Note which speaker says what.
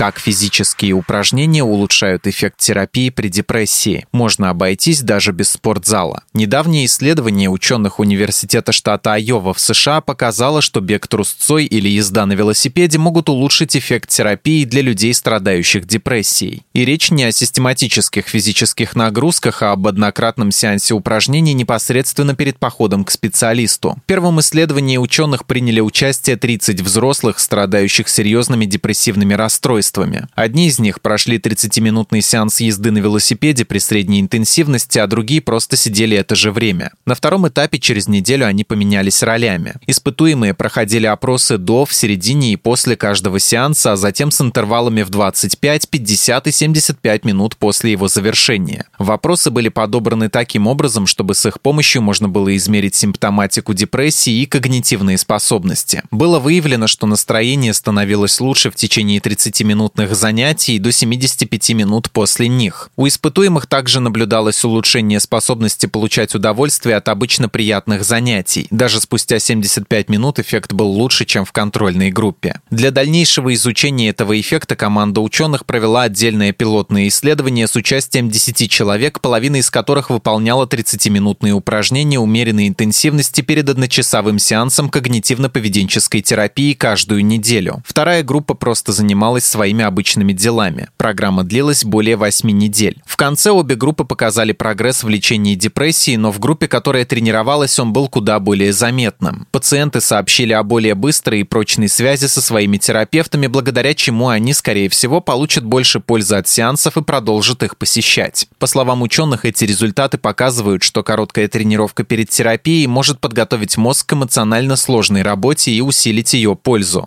Speaker 1: Как физические упражнения улучшают эффект терапии при депрессии? Можно обойтись даже без спортзала. Недавнее исследование ученых Университета штата Айова в США показало, что бег трусцой или езда на велосипеде могут улучшить эффект терапии для людей, страдающих депрессией. И речь не о систематических физических нагрузках, а об однократном сеансе упражнений непосредственно перед походом к специалисту. В первом исследовании ученых приняли участие 30 взрослых, страдающих серьезными депрессивными расстройствами устройствами. Одни из них прошли 30-минутный сеанс езды на велосипеде при средней интенсивности, а другие просто сидели это же время. На втором этапе через неделю они поменялись ролями. Испытуемые проходили опросы до, в середине и после каждого сеанса, а затем с интервалами в 25, 50 и 75 минут после его завершения. Вопросы были подобраны таким образом, чтобы с их помощью можно было измерить симптоматику депрессии и когнитивные способности. Было выявлено, что настроение становилось лучше в течение 30 минут минутных занятий до 75 минут после них. У испытуемых также наблюдалось улучшение способности получать удовольствие от обычно приятных занятий. Даже спустя 75 минут эффект был лучше, чем в контрольной группе. Для дальнейшего изучения этого эффекта команда ученых провела отдельное пилотное исследование с участием 10 человек, половина из которых выполняла 30-минутные упражнения умеренной интенсивности перед одночасовым сеансом когнитивно-поведенческой терапии каждую неделю. Вторая группа просто занималась своей своими обычными делами. Программа длилась более 8 недель. В конце обе группы показали прогресс в лечении депрессии, но в группе, которая тренировалась, он был куда более заметным. Пациенты сообщили о более быстрой и прочной связи со своими терапевтами, благодаря чему они, скорее всего, получат больше пользы от сеансов и продолжат их посещать. По словам ученых, эти результаты показывают, что короткая тренировка перед терапией может подготовить мозг к эмоционально сложной работе и усилить ее пользу.